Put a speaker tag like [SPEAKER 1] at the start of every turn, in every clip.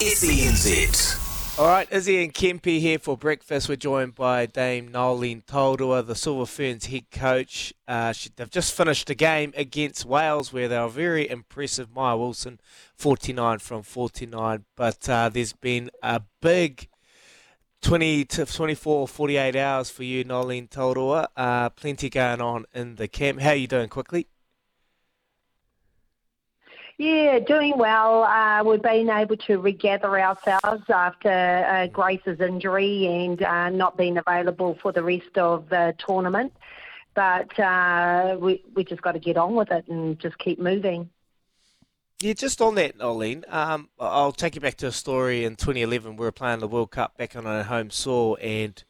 [SPEAKER 1] SENZ.
[SPEAKER 2] All right, Izzy and Kempi here for breakfast. We're joined by Dame Noeline Taurua, the Silver Ferns head coach. Uh, she, they've just finished a game against Wales where they were very impressive. Maia Wilson, 49 from 49. But uh, there's been a big 20 to 24, 48 hours for you, Noeline Taurua. Uh, plenty going on in the camp. How are you doing quickly?
[SPEAKER 3] Yeah, doing well. Uh, we've been able to regather ourselves after uh, Grace's injury and uh, not being available for the rest of the tournament. But uh, we we just got to get on with it and just keep moving.
[SPEAKER 2] Yeah, just on that, Noeline, um, I'll take you back to a story in 2011. We were playing the World Cup back on our home soil, and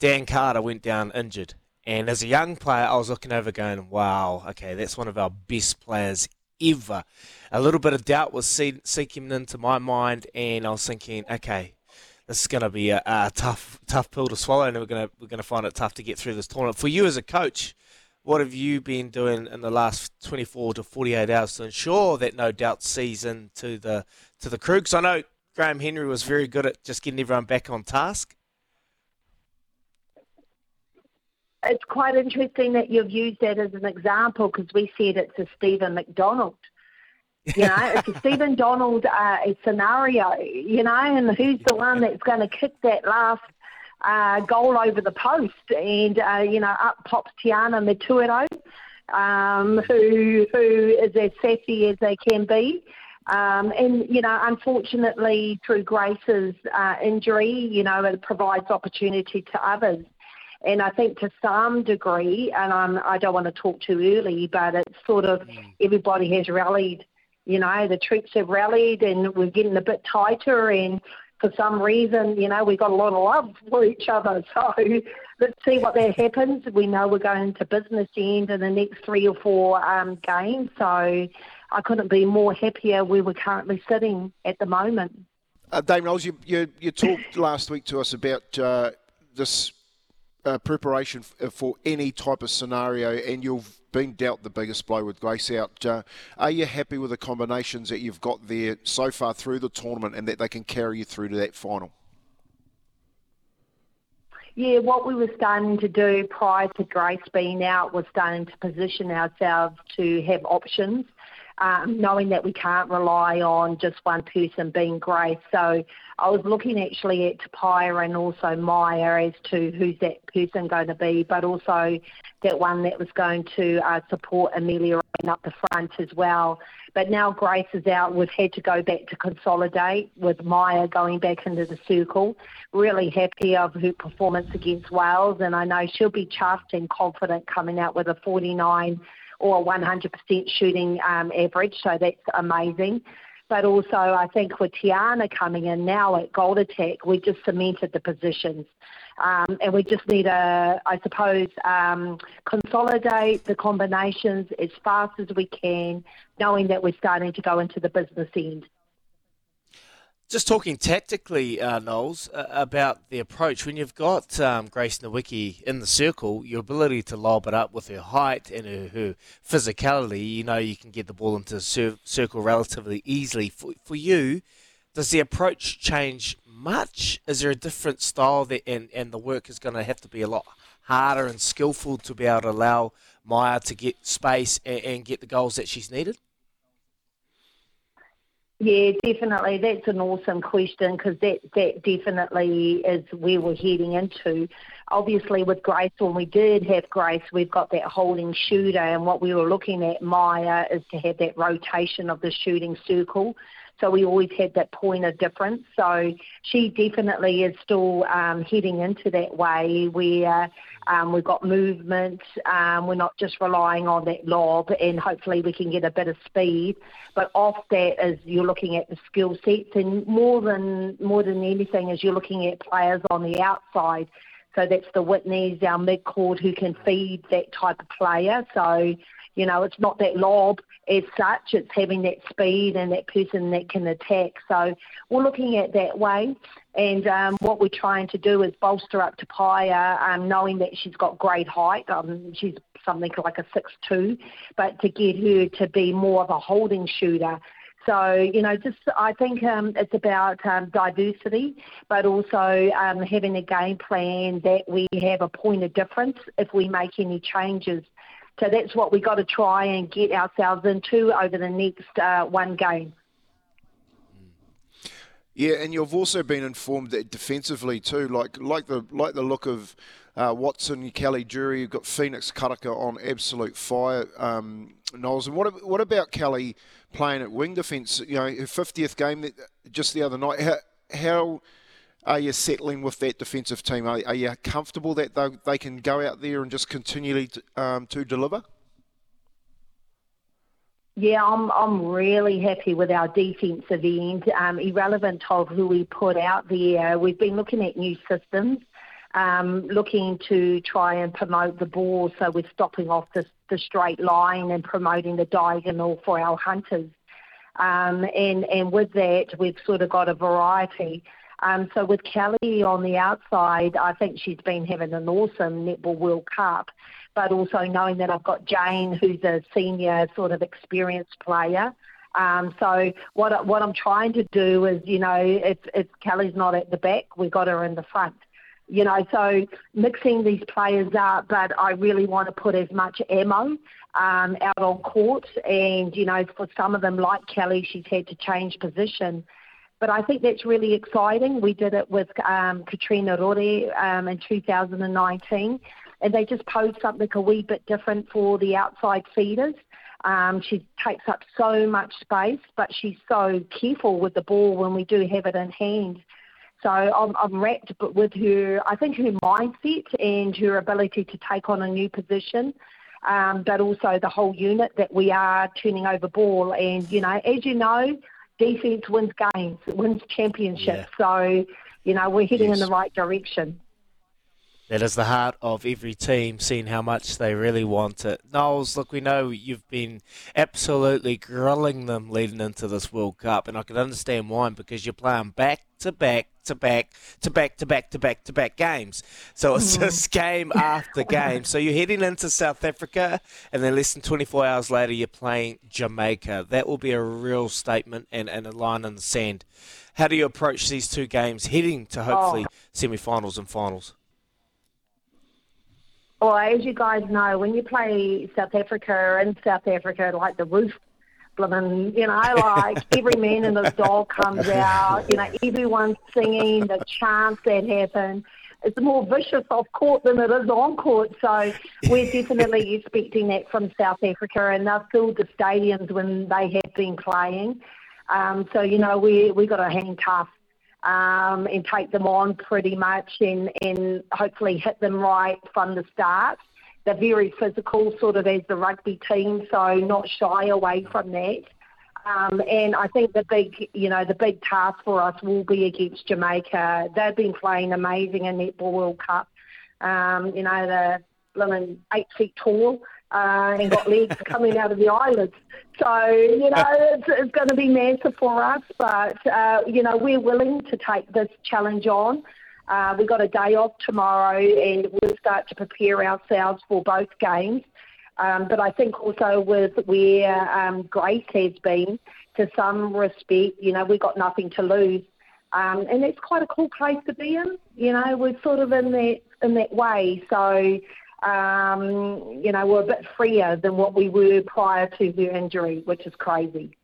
[SPEAKER 2] Dan Carter went down injured. And as a young player, I was looking over going, wow, okay, that's one of our best players ever. A little bit of doubt was seeking into my mind, and I was thinking, okay, this is going to be a, a, tough, tough pill to swallow, and we're going to we're going to find it tough to get through this tournament. For you as a coach, what have you been doing in the last 24 to 48 hours to ensure that no doubt sees into the to the crew? Because I know Graham Henry was very good at just getting everyone back on task.
[SPEAKER 3] It's quite interesting that you've used that as an example because we said it's a Stephen McDonald. You know, it's a Stephen Donald uh, scenario, you know, and who's the one that's going to kick that last uh, goal over the post? And, uh, you know, up pops Tiana Metuarau, um, who, who is as sassy as they can be. Um, and, you know, unfortunately, through Grace's uh, injury, you know, it provides opportunity to others. And I think to some degree, and I'm, I don't want to talk too early, but it's sort of mm. everybody has rallied. You know, the troops have rallied, and we're getting a bit tighter. And for some reason, you know, we've got a lot of love for each other. So let's see what that happens. We know we're going to business end in the next three or four um, games. So I couldn't be more happier where we're currently sitting at the moment.
[SPEAKER 4] Uh, Dame Noels, you, you, you talked last week to us about uh, this uh, preparation f- uh, for any type of scenario, and you've been dealt the biggest blow with Grace out. Uh, are you happy with the combinations that you've got there so far through the tournament, and that they can carry you through to that final?
[SPEAKER 3] Yeah, what we were starting to do prior to Grace being out was starting to position ourselves to have options um, knowing that we can't rely on just one person being Grace. So I was looking actually at Te Paea and also Maia as to who's that person going to be, but also that one that was going to uh, support Amelia up the front as well. But now Grace is out, we've had to go back to consolidate with Maia going back into the circle. Really happy of her performance against Wales, and I know she'll be chuffed and confident coming out with a 49 or 100% shooting um, average, so that's amazing. But also, I think with Tiana coming in now at Goal Attack, we just cemented the positions. Um, and we just need to, I suppose, um, consolidate the combinations as fast as we can, knowing that we're starting to go into the business end.
[SPEAKER 2] Just talking tactically, uh, Noels, uh, about the approach. When you've got um, Grace Nweke in the circle, your ability to lob it up with her height and her, her physicality, you know you can get the ball into the circle relatively easily. For, for you, does the approach change much? Is there a different style that, and, and the work is going to have to be a lot harder and skillful to be able to allow Maia to get space and, and get the goals that she's needed?
[SPEAKER 3] Yeah, definitely. That's an awesome question because that, that definitely is where we're heading into. Obviously, with Grace, when we did have Grace, we've got that holding shooter, and what we were looking at, Maia, is to have that rotation of the shooting circle. So we always had that point of difference. So she definitely is still um, heading into that way where um, we've got movement. Um, we're not just relying on that lob, and hopefully we can get a bit of speed. But off that is you're looking at the skill sets, and more than more than anything is you're looking at players on the outside. So that's the Whitneys, our mid-court, who can feed that type of player. So you know, it's not that lob as such, it's having that speed and that person that can attack. So we're looking at that way. And um, what we're trying to do is bolster up Te Paea, um, knowing that she's got great height. Um, she's something like a six-two, but to get her to be more of a holding shooter. So, you know, just I think um, it's about um, diversity, but also um, having a game plan that we have a point of difference if we make any changes. So that's what we've got to try and get ourselves into over the next uh, one game.
[SPEAKER 4] Yeah, and you've also been informed that defensively too, like like the like the look of uh, Watson, Kelly Jury, you've got Phoenix Karaka on absolute fire, um, Noels. And what what about Kelly playing at wing defence? You know, her fiftieth game just the other night. How, how are you settling with that defensive team? Are, are you comfortable that they, they can go out there and just continually to, um, to deliver?
[SPEAKER 3] Yeah, I'm I'm really happy with our defensive end. Um, irrelevant of who we put out there, we've been looking at new systems, um, looking to try and promote the ball. So we're stopping off the, the straight line and promoting the diagonal for our hunters. Um, and and with that, we've sort of got a variety. Um, so with Kelly on the outside, I think she's been having an awesome Netball World Cup but also knowing that I've got Jane, who's a senior sort of experienced player. Um, so what what I'm trying to do is, you know, if if Kelly's not at the back, we got her in the front. You know, so mixing these players up, but I really want to put as much ammo um, out on court. And you know, for some of them, like Kelly, she's had to change position. But I think that's really exciting. We did it with um, Katrina Rore um, in 2019 and they just posed something a wee bit different for the outside feeders. Um, she takes up so much space, but she's so careful with the ball when we do have it in hand. So I'm, I'm wrapped with her, I think her mindset and her ability to take on a new position, um, but also the whole unit that we are turning over ball. And, you know, as you know, defence wins games, wins championships. Yeah. So, you know, we're heading yes. in the right direction.
[SPEAKER 2] That is the heart of every team, seeing how much they really want it. Noels, look, we know you've been absolutely grilling them leading into this World Cup, and I can understand why, because you're playing back to back to back to back to back to back to back games. So it's mm-hmm. just game after game. So you're heading into South Africa, and then less than 24 hours later, you're playing Jamaica. That will be a real statement and, and a line in the sand. How do you approach these two games heading to hopefully oh. semi finals and finals?
[SPEAKER 3] Well, as you guys know, when you play South Africa in South Africa, like the roof blooming, you know, like every man and his dog comes out, you know, everyone's singing, the chants that happen. It's more vicious off court than it is on court. So we're definitely expecting that from South Africa, and they've filled the stadiums when they have been playing. Um, so you know, we we got a hang tough um, and take them on pretty much and, and hopefully hit them right from the start. They're very physical, sort of as the rugby team, so not shy away from that. Um, and I think the big, you know, the big task for us will be against Jamaica. They've been playing amazing in Netball World Cup. Um, you know, they're blooming eight feet tall uh, and got legs coming out of the eyelids. So, you know, it's, it's going to be massive for us, but, uh, you know, we're willing to take this challenge on. Uh, we've got a day off tomorrow and we'll start to prepare ourselves for both games. Um, but I think also with where um, Grace has been, to some respect, you know, we've got nothing to lose. Um, and it's quite a cool place to be in. You know, we're sort of in that in that way. So um, you know, we're a bit freer than what we were prior to her injury, which is crazy.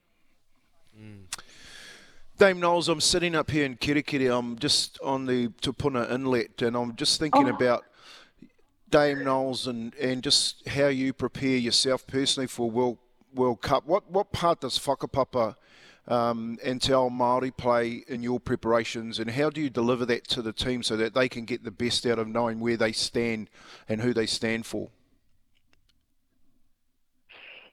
[SPEAKER 4] Mm. Dame Noels, I'm sitting up here in Kerikeri. I'm just on the Te Puna Inlet, and I'm just thinking oh. about Dame Noels and, and just how you prepare yourself personally for World World Cup. What what part does whakapapa um, and Te Ao Māori play in your preparations, and how do you deliver that to the team so that they can get the best out of knowing where they stand and who they stand for?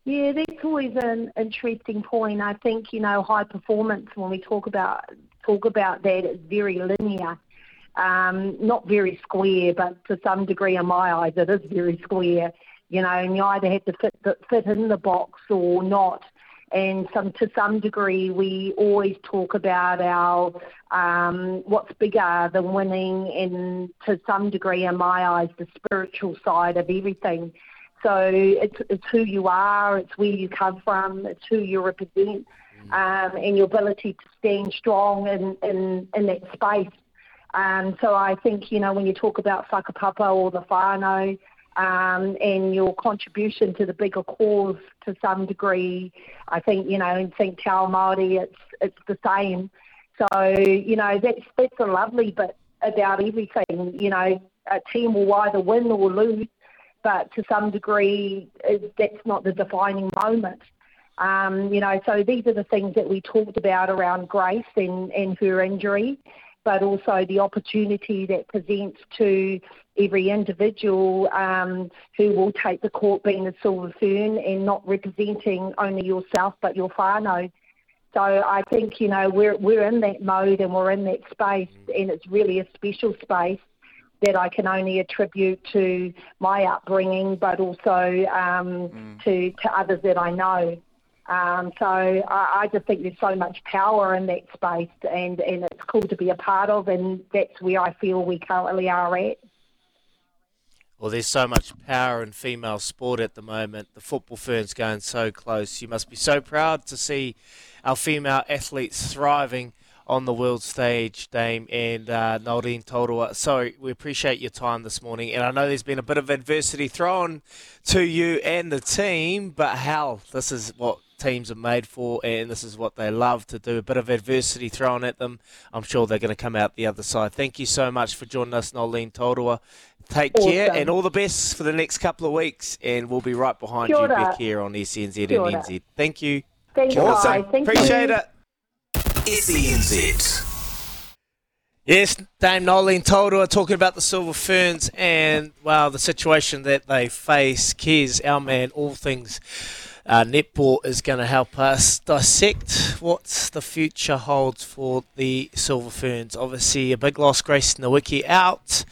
[SPEAKER 3] Yeah, that's always an interesting point. I think you know high performance when we talk about talk about that it's very linear, um, not very square, but to some degree in my eyes it is very square. You know, and you either have to fit fit in the box or not and some to some degree we always talk about our um, what's bigger than winning and to some degree in my eyes the spiritual side of everything so it's it's who you are it's where you come from it's who you represent um, and your ability to stand strong in, in, in that space. Um, so I think, you know, when you talk about whakapapa or the whānau, um, and your contribution to the bigger cause to some degree, I think, you know, in Te Ao Māori, it's, it's the same. So, you know, that's, that's a lovely bit about everything. You know, a team will either win or lose, but to some degree, that's not the defining moment. Um, you know, so these are the things that we talked about around Grace and, and her injury, but also the opportunity that presents to every individual um, who will take the court being a silver fern and not representing only yourself but your whānau. So I think, you know, we're, we're in that mode and we're in that space and it's really a special space that I can only attribute to my upbringing, but also um, mm. to to others that I know. Um, so I, I, just think there's so much power in that space, and and it's cool to be a part of, and that's where I feel we currently are at.
[SPEAKER 2] Well, there's so much power in female sport at the moment. The football fern's going so close. You must be so proud to see our female athletes thriving on the world stage, Dame and uh, Taurua. So we appreciate your time this morning, and I know there's been a bit of adversity thrown to you and the team, but hell, this is what teams are made for, and this is what they love to do. A bit of adversity thrown at them. I'm sure they're going to come out the other side. Thank you so much for joining us, Noeline Taurua. Take awesome. care and all the best for the next couple of weeks, and we'll be right behind Kia you back here on SENZ Kia and NZ. Thank you.
[SPEAKER 3] Thank awesome. you. Thank
[SPEAKER 2] Appreciate
[SPEAKER 3] you.
[SPEAKER 2] it. SENZ. Yes, Dame Noeline Taurua talking about the Silver Ferns and, well, the situation that they face. Kez, our man, all things uh, netball is going to help us dissect what the future holds for the Silver Ferns. Obviously, a big loss, Grace Nweke out.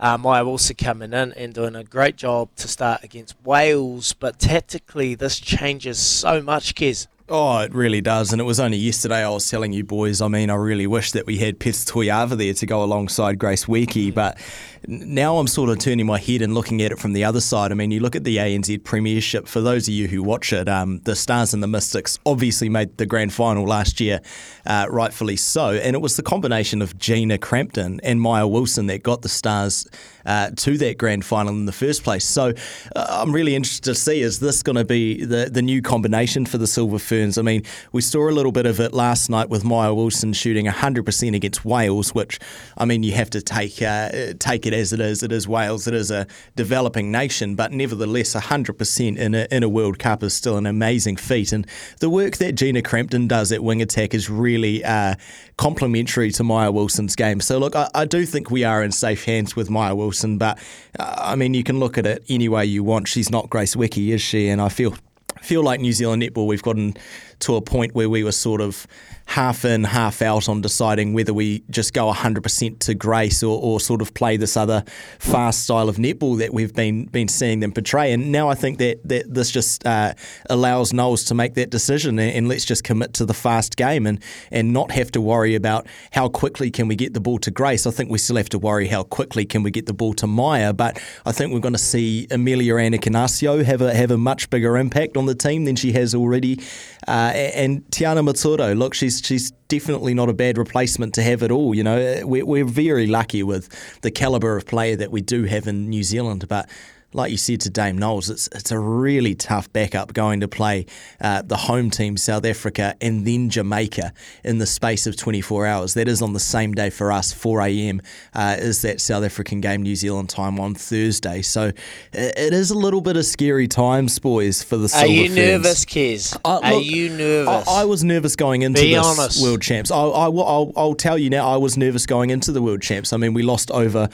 [SPEAKER 2] Uh, Maia Wilson coming in and doing a great job to start against Wales. But tactically, this changes so much, Kez.
[SPEAKER 1] Oh, it really does. And it was only yesterday I was telling you boys, I mean, I really wish that we had Pith Toeava there to go alongside Grace Nweke, but now I'm sort of turning my head and looking at it from the other side. I mean, you look at the ANZ Premiership, for those of you who watch it, um, the Stars and the Mystics obviously made the grand final last year, uh, rightfully so. And it was the combination of Gina Crampton and Maia Wilson that got the Stars uh, to that grand final in the first place. So uh, I'm really interested to see is this going to be the, the new combination for the Silver Ferns? I mean, we saw a little bit of it last night with Maia Wilson shooting 100% against Wales, which, I mean, you have to take, uh, take it as it is. It is Wales. It is a developing nation, but nevertheless, 100% in a, in a World Cup is still an amazing feat. And the work that Gina Crampton does at wing attack is really uh, complementary to Maia Wilson's game. So, look, I, I, do think we are in safe hands with Maia Wilson, but uh, I mean, you can look at it any way you want. She's not Grace Nweke, is she? And I feel feel like New Zealand netball, we've gotten to a point where we were sort of half in, half out on deciding whether we just go 100% to grace or, or sort of play this other fast style of netball that we've been been seeing them portray. And now I think that, that this just uh, allows Noels to make that decision and, and, let's just commit to the fast game and, and not have to worry about how quickly can we get the ball to Grace. I think we still have to worry how quickly can we get the ball to Maia, but I think we're going to see Ameliaranne Ekenasio have a, have a much bigger impact on the team than she has already. Uh, Uh, and Tiana Metuarau, look, she's she's definitely not a bad replacement to have at all. You know, uh, we're, we're very lucky with the caliber of player that we do have in New Zealand, but like you said to Dame Noels, it's it's a really tough backup going to play uh, the home team, South Africa, and then Jamaica in the space of 24 hours. That is on the same day for us, 4 a.m. Uh, is that South African game, New Zealand time on Thursday. So it is a little bit of scary times, boys, for the Silver
[SPEAKER 2] Are you nervous, Kez? Uh, Are you nervous?
[SPEAKER 1] I, I, was nervous going into
[SPEAKER 2] Be
[SPEAKER 1] this
[SPEAKER 2] honest.
[SPEAKER 1] World Champs. I, I, will I'll tell you now, I was nervous going into the World Champs. I mean, we lost over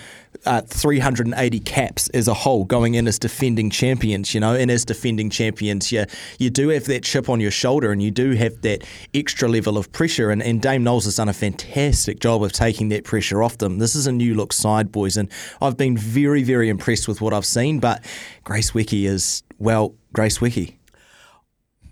[SPEAKER 1] uh, 380 caps as a whole going in as defending champions, you know, and as defending champions, you, you do have that chip on your shoulder and you do have that extra level of pressure. And, and Dame Noels has done a fantastic job of taking that pressure off them. This is a new look side, boys, and I've been very, very impressed with what I've seen. But Grace Nweke is, well, Grace Nweke.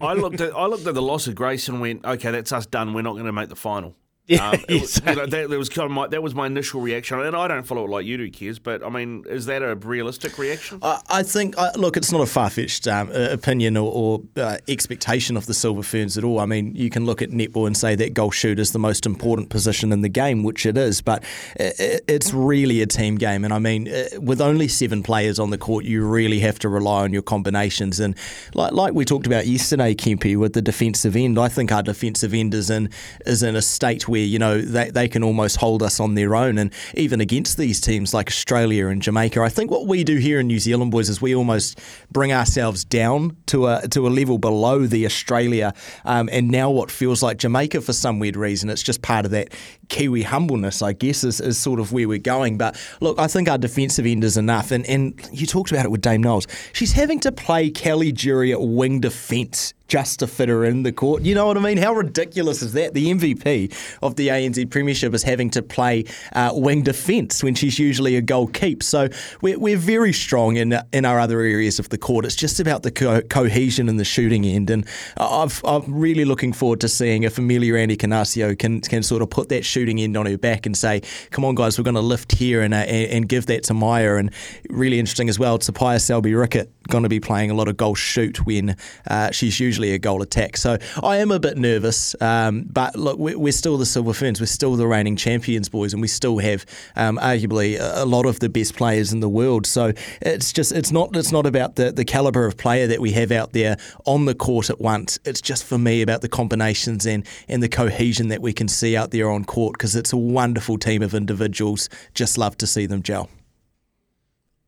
[SPEAKER 5] I looked at I looked at the loss of Grace and went, okay, that's us done. We're not going to make the final.
[SPEAKER 2] Yeah,
[SPEAKER 5] Um, it was, that, that was kind of my that was my initial reaction, and I don't follow it like you do, Kiers. But I mean, is that a realistic reaction?
[SPEAKER 1] I, I think, uh, look, it's not a far fetched um, uh, opinion or, or uh, expectation of the Silver Ferns at all. I mean, you can look at netball and say that goal shoot is the most important position in the game, which it is, but it, it's really a team game. And I mean, uh, with only seven players on the court, you really have to rely on your combinations. And like, like we talked about yesterday, Kempe, with the defensive end, I think our defensive end is in, is in a state where, you know, they, they can almost hold us on their own. And even against these teams like Australia and Jamaica, I think what we do here in New Zealand, boys, is we almost bring ourselves down to a to a level below the Australia, um, and now what feels like Jamaica for some weird reason. It's just part of that Kiwi humbleness, I guess, is, is sort of where we're going. But look, I think our defensive end is enough. And and you talked about it with Dame Noels. She's having to play Kelly Jury at wing defence just to fit her in the court. You know what I mean? How ridiculous is that? The MVP of the ANZ Premiership is having to play uh, wing defence when she's usually a goal keep. So we're, we're very strong in in our other areas of the court. It's just about the co- cohesion and the shooting end, and I've, I'm really looking forward to seeing if Ameliaranne Ekenasio can can sort of put that shooting end on her back and say, "Come on, guys, we're going to lift here and, uh, and, give that to Maia." And really interesting as well, to Te Paea Selby-Rickit going to be playing a lot of goal shoot when uh, she's usually a goal attack. So I am a bit nervous, um, but look, we're still the Silver Ferns. We're still the reigning champions, boys, and we still have um, arguably a lot of the best players in the world. So it's just it's not it's not about the the caliber of player that we have out there on the court at once. It's just for me about the combinations and and the cohesion that we can see out there on court because it's a wonderful team of individuals. Just love to see them gel.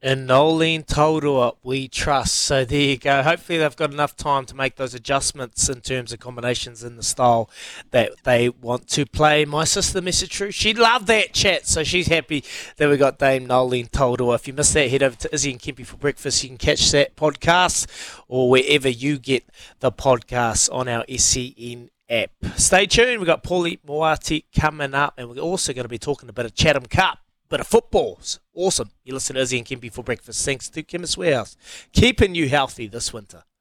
[SPEAKER 2] And Noeline Taurua, we trust. So there you go. Hopefully they've got enough time to make those adjustments in terms of combinations in the style that they want to play. My sister, Mr. True, she loved that chat, so she's happy that we got Dame Noeline Taurua. If you missed that, head over to Izzy and Kempy for breakfast. You can catch that podcast or wherever you get the podcast on our SEN app. Stay tuned. We've got Paulie Moati coming up, and we're also going to be talking about a bit of Chatham Cup bit of football's awesome. You listen to Izzy and Kempy for breakfast. Thanks to Chemist Warehouse. Keeping you healthy this winter.